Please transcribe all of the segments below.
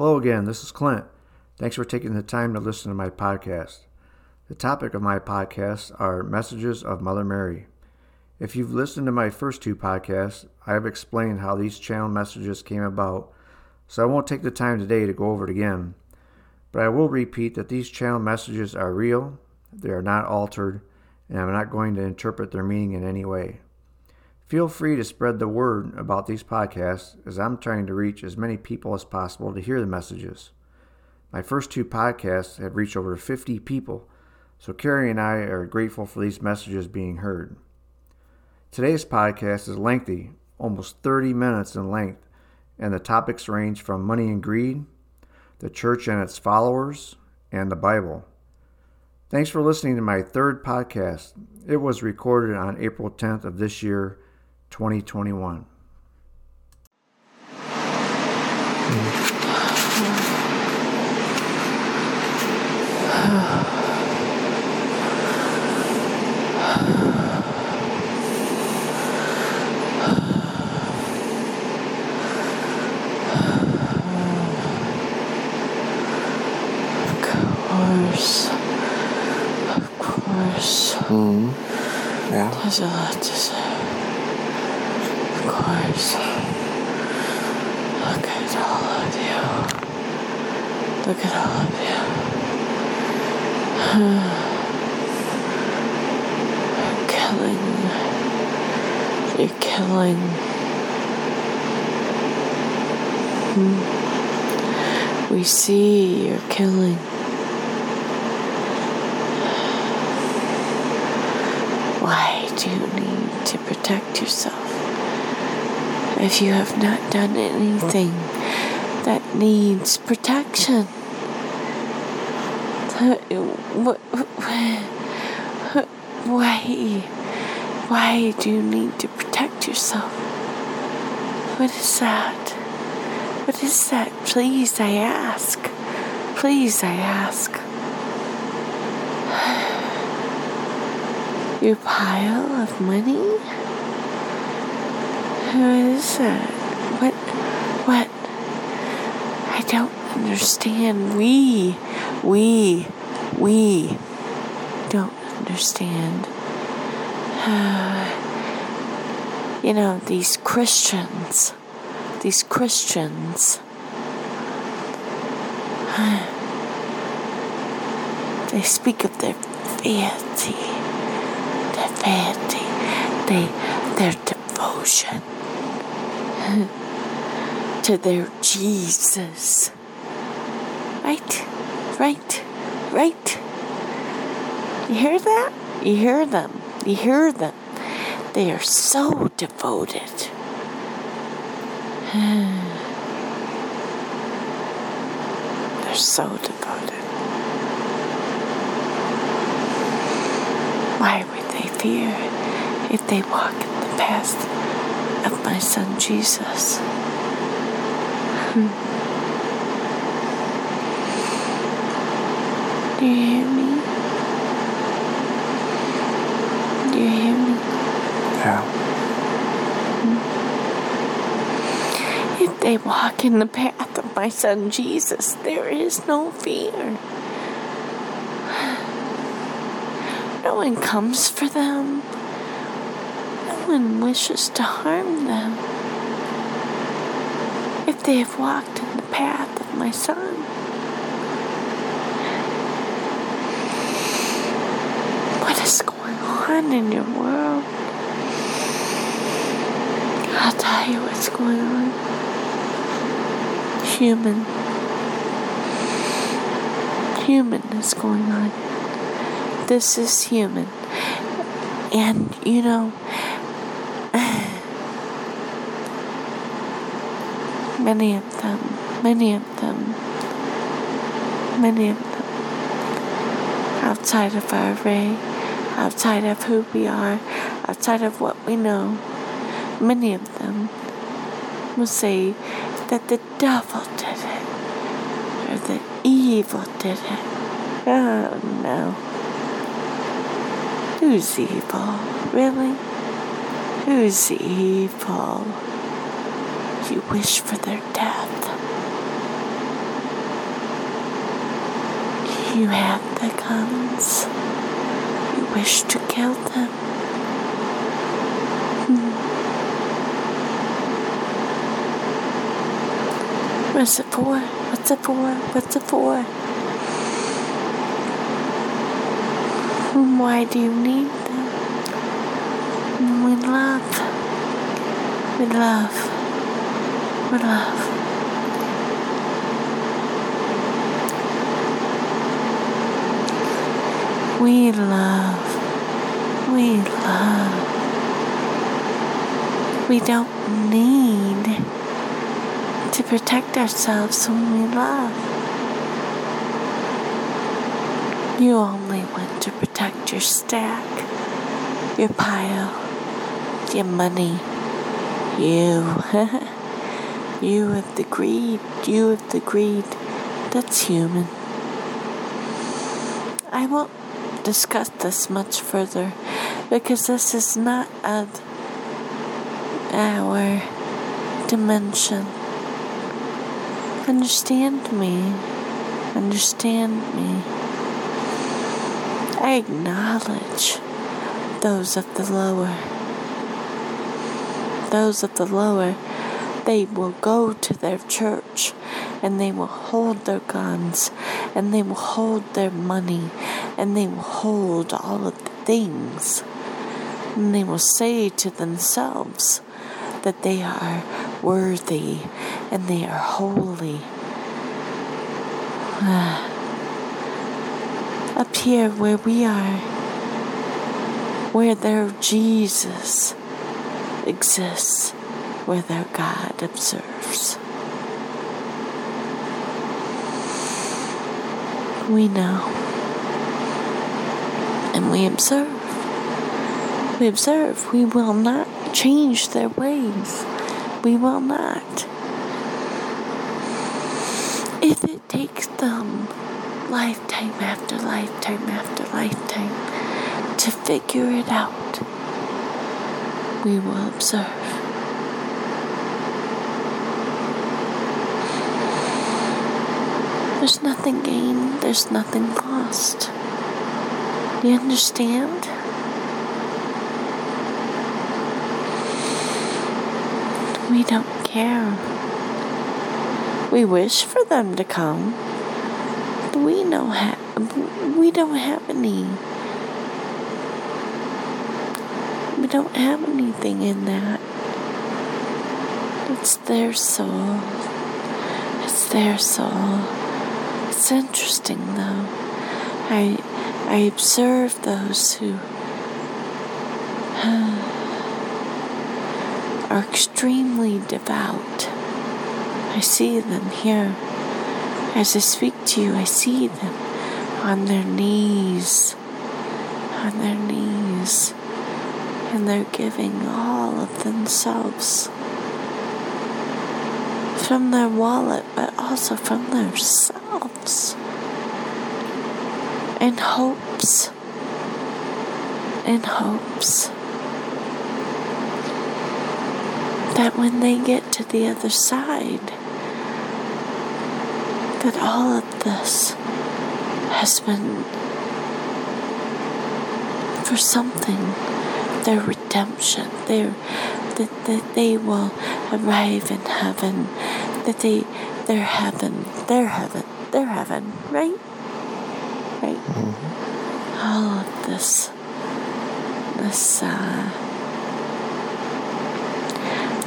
Hello again, this is Clint. Thanks for taking the time to listen to my podcast. The topic of my podcast are Messages of Mother Mary. If you've listened to my first two podcasts, I have explained how these channel messages came about, so I won't take the time today to go over it again. But I will repeat that these channel messages are real, they are not altered, and I'm not going to interpret their meaning in any way. Feel free to spread the word about these podcasts as I'm trying to reach as many people as possible to hear the messages. My first two podcasts have reached over 50 people, so Carrie and I are grateful for these messages being heard. Today's podcast is lengthy, almost 30 minutes in length, and the topics range from money and greed, the church and its followers, and the Bible. Thanks for listening to my third podcast. It was recorded on April 10th of this year 2021. Of course. Of course. Mm. Yeah. There's a lot to say. Course. Look at all of you. Look at all of you. Killing. You're killing. Hmm. We see you're killing. Why do you need to protect yourself? If you have not done anything that needs protection. Wh- wh- Why? Why do you need to protect yourself? What is that? What is that? Please, I ask. Please, I ask. Your pile of money? Who is that? What? What? I don't understand. We, we, we don't understand. you know, these Christians, these Christians, they speak of their piety their piety, they, their devotion to their Jesus. Right? Right? Right? You hear that? You hear them. You hear them. They are so devoted. They're so devoted. Why would they fear if they walk in the path of my son Jesus? Hmm. Do you hear me? Do you hear me? Yeah. If they walk in the path of my son Jesus, there is no fear. No one comes for them. One wishes to harm them. If they have walked in the path of my son, what is going on in your world? I'll tell you what's going on. Human. Human is going on this is human. And, you know, many of them, many of them, many of them, outside of our ray, outside of who we are, outside of what we know, many of them will say that the devil did it, or the evil did it. Oh no. Who's evil? Really? Who's evil? You wish for their death. You have the guns. You wish to kill them. Hmm. What's it for? What's it for? What's it for? Why do you need them? We love. We love. We love. We love. We love. We don't need to protect ourselves when we love. You only want to protect your stack, your pile, your money. You. you have the greed. You have the greed. That's human. I won't discuss this much further because this is not our dimension. Understand me. Understand me. I acknowledge those of the lower. Those of the lower, they will go to their church and they will hold their guns and they will hold their money and they will hold all of the things. And they will say to themselves that they are worthy and they are holy. Up here where we are, where their Jesus exists, where their God observes. We know and we observe. We observe. We will not change their ways. We will not. If it takes them lifetime after lifetime after lifetime to figure it out, we will observe. There's nothing gained, there's nothing lost. Do You understand? We don't care. We wish for them to come, but we know ha- we don't have any. We don't have anything in that. It's their soul. It's their soul. It's interesting though. I I observe those who are extremely devout. I see them here. As I speak to you, I see them on their knees, on their knees, and they're giving all of themselves from their wallet, but also from themselves. In hopes, in hopes. That when they get to the other side, that all of this has been for something, their redemption, their that, that they will arrive in heaven, that they their heaven, their heaven, their heaven, right? Right? Mm-hmm. All of this, this, uh,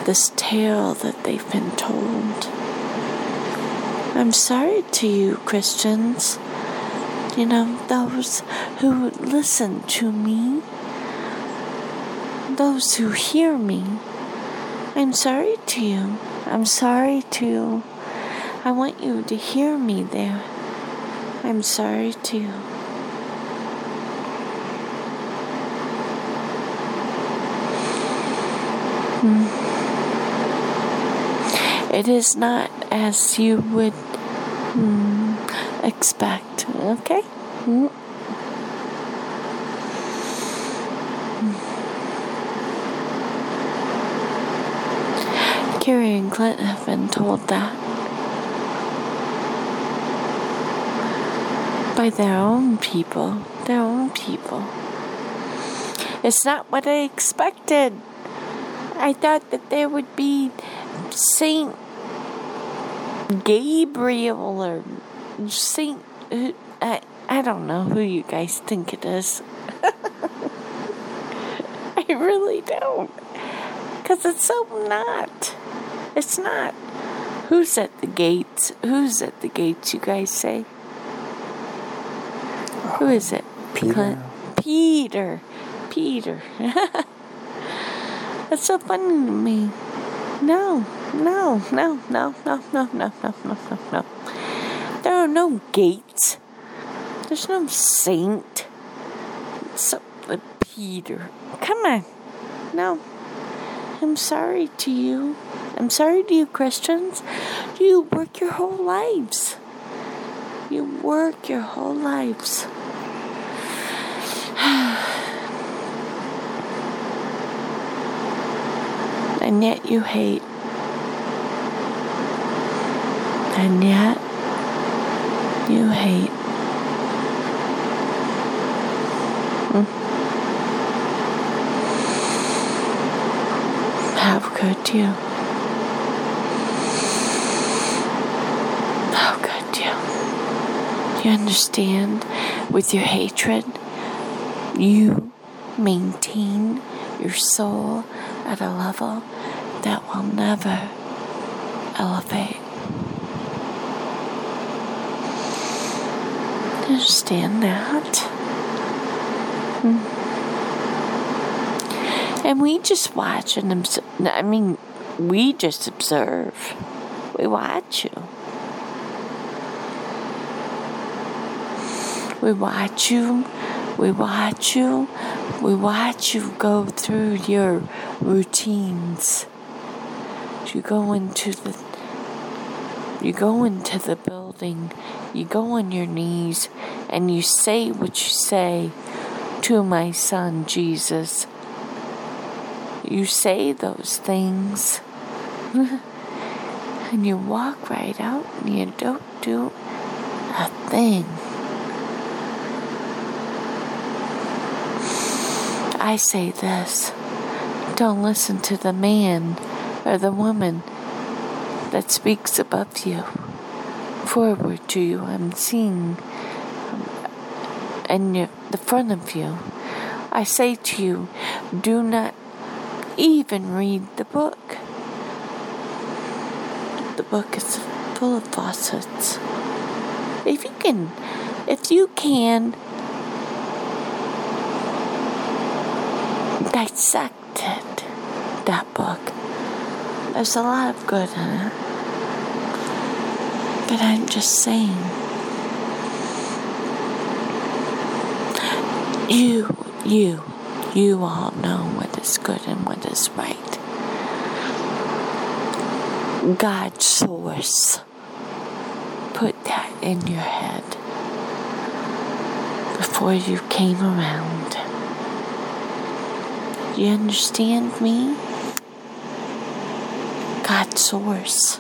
this tale that they've been told. I'm sorry to you, Christians. You know, those who listen to me, those who hear me. I'm sorry to you. I'm sorry too. I want you to hear me there. I'm sorry too. Hmm. It is not as you would hmm, expect, okay? Hmm. Carrie and Clint have been told that. by their own people, their own people. It's not what I expected. I thought that there would be Saint Gabriel or Saint. I, I don't know who you guys think it is. I really don't. Because it's so not. It's not. Who's at the gates? Who's at the gates, you guys say? Who is it? Peter. Clint? Peter. Peter. That's so funny to me. No, no, no, no, no, no, no, no, no, no, no. There are no gates. There's no saint. So, uh, Peter. Come on. No. I'm sorry to you. I'm sorry to you, Christians. Do you work your whole lives. You work your whole lives. and yet you hate. And yet you hate. How could you? How could you? You understand? With your hatred, you maintain your soul at a level that will never elevate. Understand that? Hmm. And we just watch and observe. I mean, we just observe. We watch you. We watch you. We watch you. We watch you go through your routines. You go into the you go into the building, you go on your knees, and you say what you say to my son Jesus. You say those things. and you walk right out and you don't do a thing. I say this don't listen to the man or the woman that speaks above you, forward to you. I'm seeing um, in your, the front of you. I say to you, do not even read the book. The book is full of falsehoods. If you can, if you can dissected that book. There's a lot of good in it. But I'm just saying. You, you, you all know what is good and what is right. God's source put that in your head before you came around. You understand me? God's source.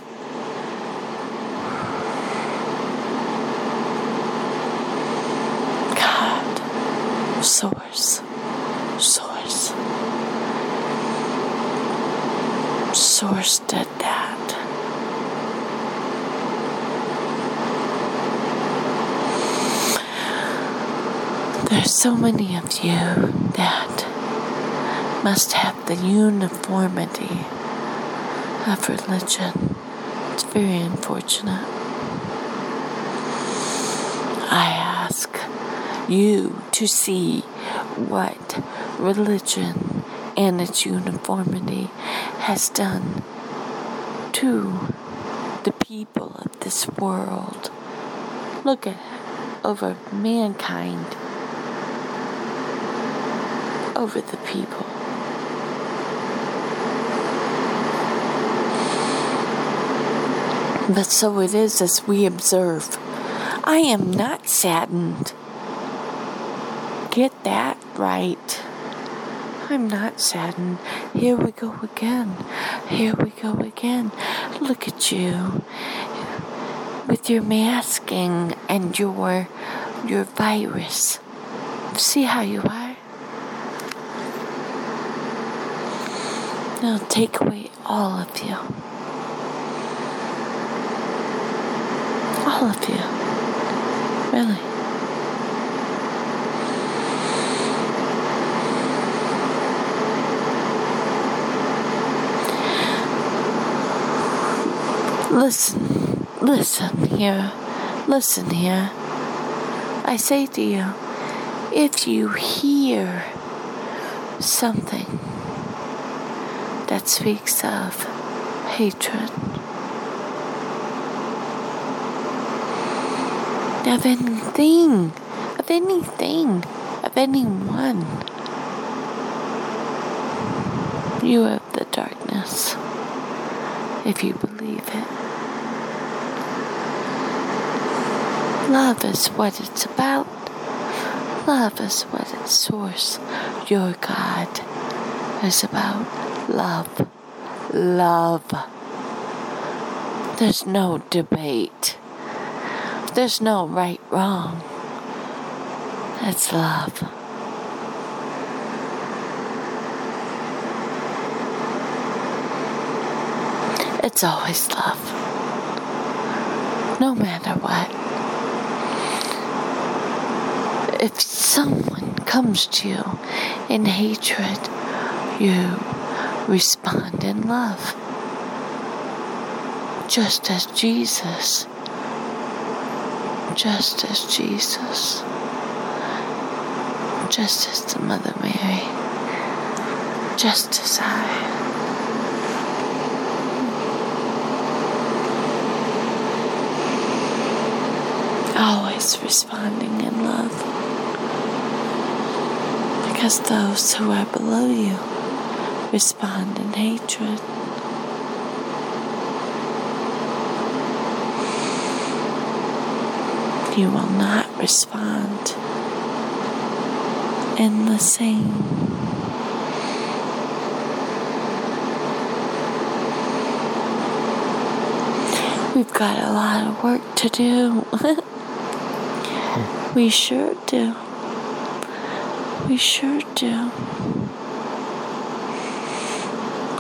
God, source, source. Source did that. There's so many of you that must have the uniformity of religion. It's very unfortunate. I ask you to see what religion and its uniformity has done to the people of this world. Look at over mankind, over the people. But so it is as we observe. I am not saddened. Get that right. I'm not saddened. Here we go again. Here we go again. Look at you with your masking and your your virus. See how you are? Now take away all of you. All of you. Really. Listen, listen here, listen here. I say to you, if you hear something that speaks of hatred, of anything, of anything, of anyone, you have the darkness, if you believe it. Love is what it's about. Love is what its source, your God, is about. Love. Love. There's no debate. There's no right wrong. It's love. It's always love. No matter what. If someone comes to you in hatred, you respond in love. Just as Jesus. Just as Jesus. Just as the Mother Mary. Just as I. Always responding in love. Because those who are below you respond in hatred. You will not respond in the same. We've got a lot of work to do. we sure do. We sure do.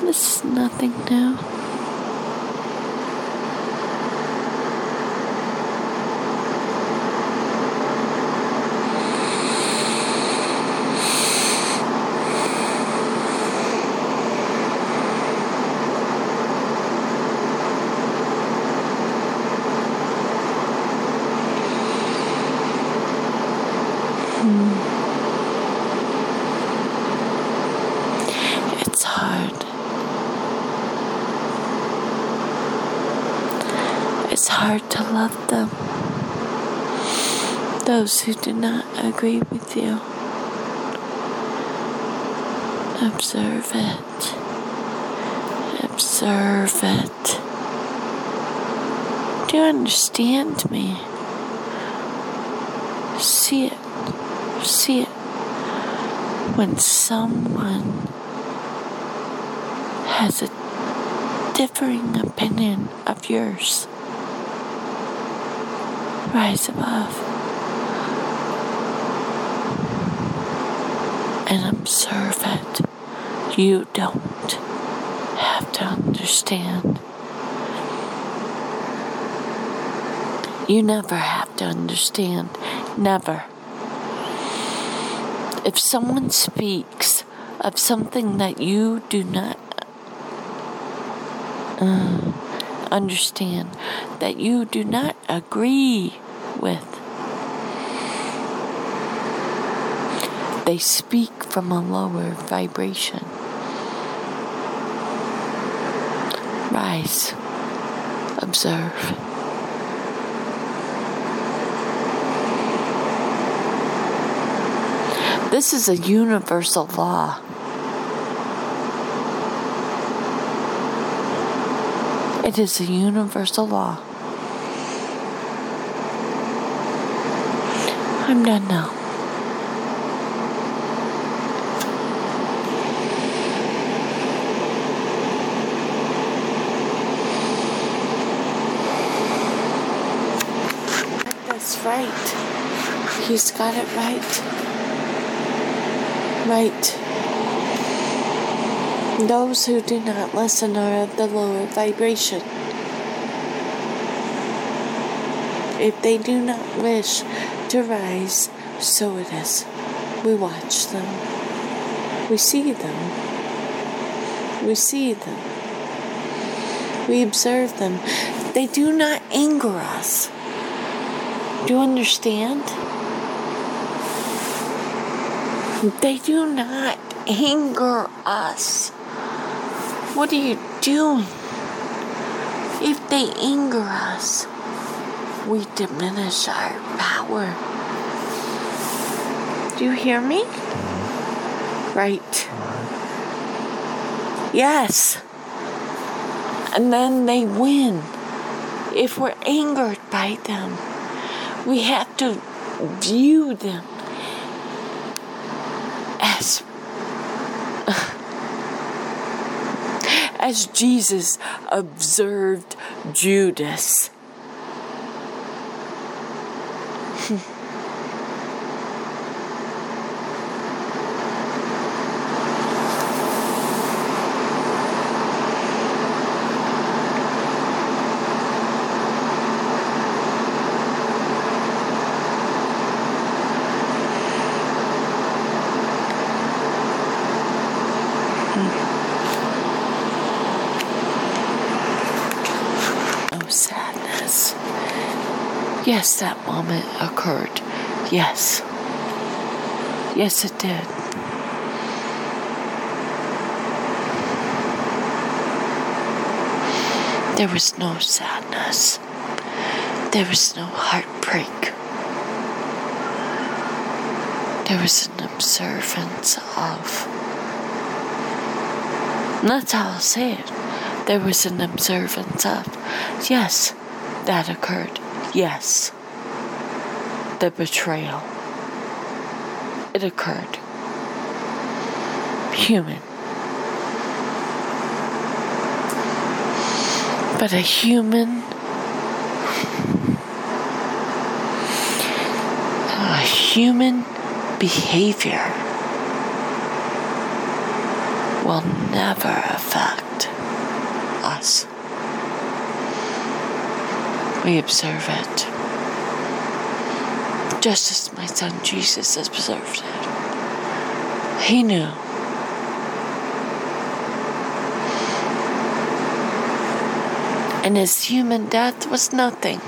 This is nothing new. It's hard. It's hard to love them. Those who do not agree with you. Observe it. Observe it. Do you understand me? See it. See it. When someone has a differing opinion of yours, rise above and observe it. You don't have to understand. You never have to understand. Never. If someone speaks of something that you do not uh, understand, that you do not agree with, they speak from a lower vibration. Rise, observe. This is a universal law. It is a universal law. I'm done now. That's right. He's got it right. Right. Those who do not listen are of the lower vibration. If they do not wish to rise, so it is. We watch them. We see them. We see them. We observe them. They do not anger us. Do you understand? They do not anger us. What are you doing? If they anger us, we diminish our power. Do you hear me? Mm-hmm. Right. Yes. And then they win. If we're angered by them, we have to view them as as Jesus observed Judas. Oh, sadness. Yes, that moment occurred. Yes. Yes, it did. There was no sadness. There was no heartbreak. There was an observance of. That's how I'll say it. There was an observance of. Yes, that occurred. Yes. The betrayal. It occurred. Human. But a human. A human behavior will never affect us. We observe it. Just as my son Jesus has observed it. He knew. And his human death was nothing.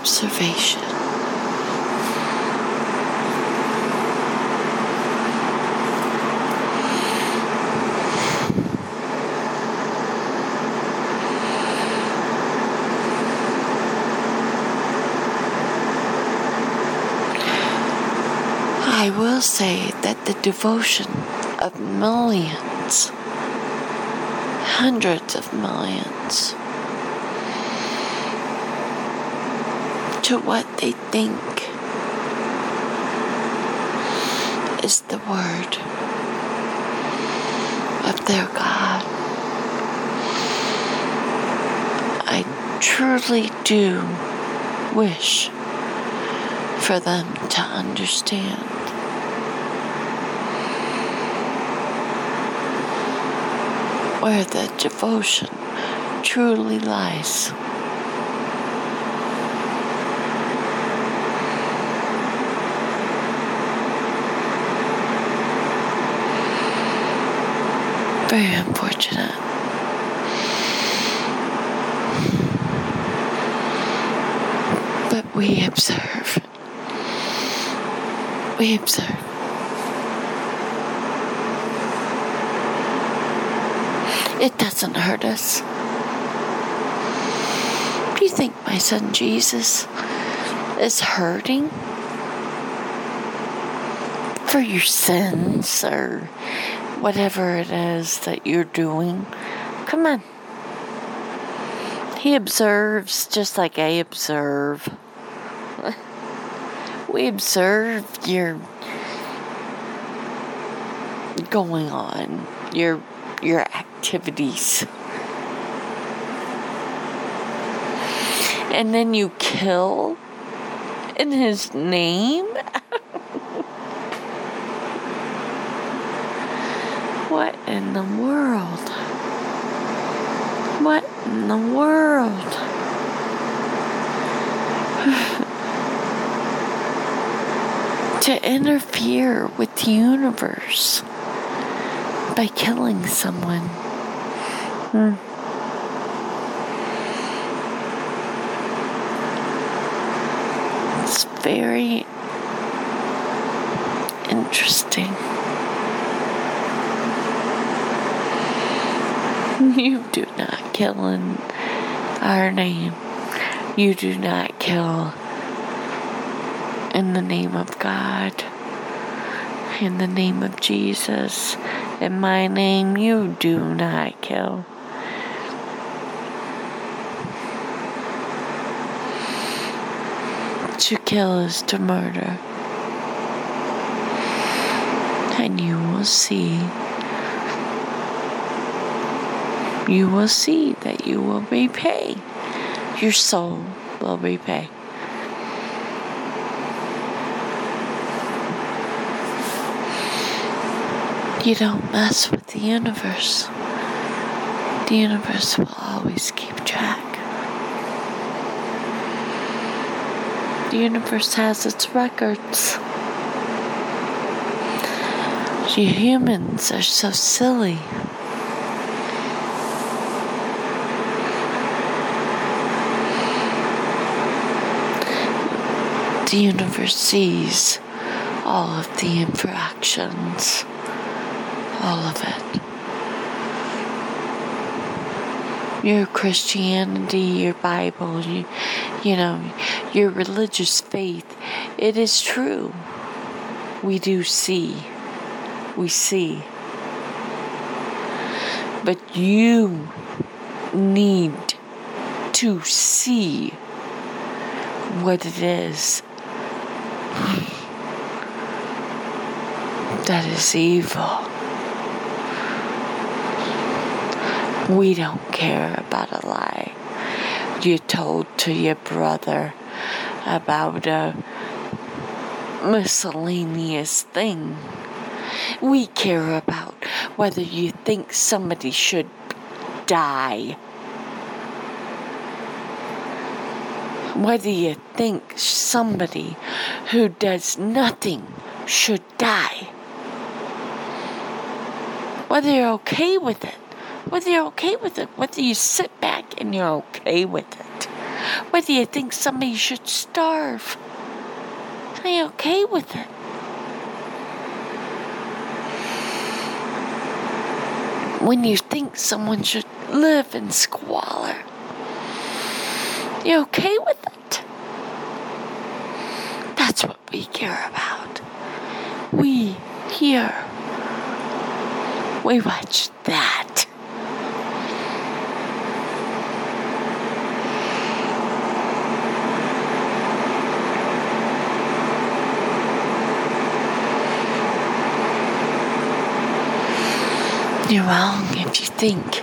Observation. I will say that the devotion of millions, hundreds of millions, to what they think is the word of their God. I truly do wish for them to understand. Where the devotion truly lies. Very unfortunate. But we observe. We observe. It doesn't hurt us. Do you think my son Jesus is hurting for your sins or whatever it is that you're doing. Come on. He observes just like I observe. we observe your going on, your your activities. And then you kill in his name? what in the world? What in the world? to interfere with the universe by killing someone. Hmm. It's very interesting. You do not kill in our name. You do not kill in the name of God. In the name of Jesus. In my name, you do not kill. To kill is to murder. And you will see. You will see that you will repay. Your soul will repay. You don't mess with the universe. The universe will always keep track. The universe has its records. You humans are so silly. The universe sees all of the infractions all of it. Your Christianity, your Bible, you, you know, your religious faith, it is true. We do see. We see. But you need to see what it is that is evil. We don't care about a lie you told to your brother about a miscellaneous thing. We care about whether you think somebody should die. Whether you think somebody who does nothing should die. Whether you're okay with it whether you're okay with it, whether you sit back and you're okay with it, whether you think somebody should starve, are you okay with it? When you think someone should live in squalor, you okay with it? That's what we care about. We here, we watch that. You're wrong if you think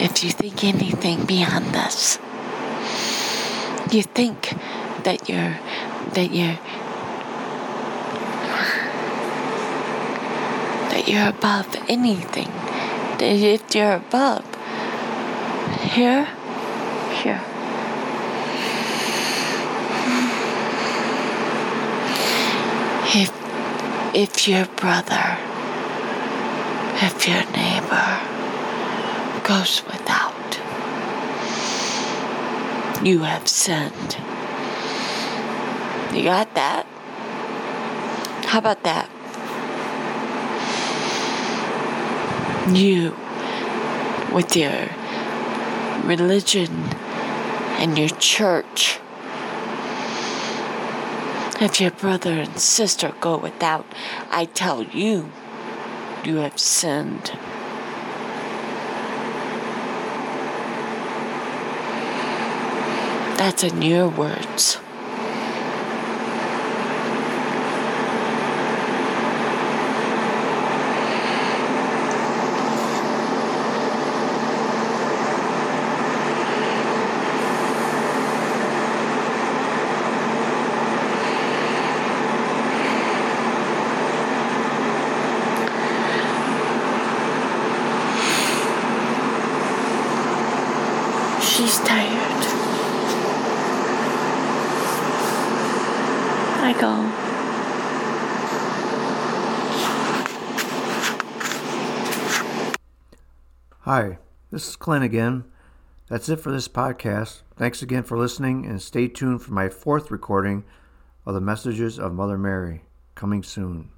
if you think anything beyond this. You think that you're that you're you're above anything. If you're above here, here. If if your brother if your neighbor goes without, you have sinned. You got that? How about that? You, with your religion and your church, if your brother and sister go without, I tell you, you have sinned. That's in your words. She's tired. I go. Hi, this is Clint again. That's it for this podcast. Thanks again for listening and stay tuned for my fourth recording of the Messages of Mother Mary, coming soon.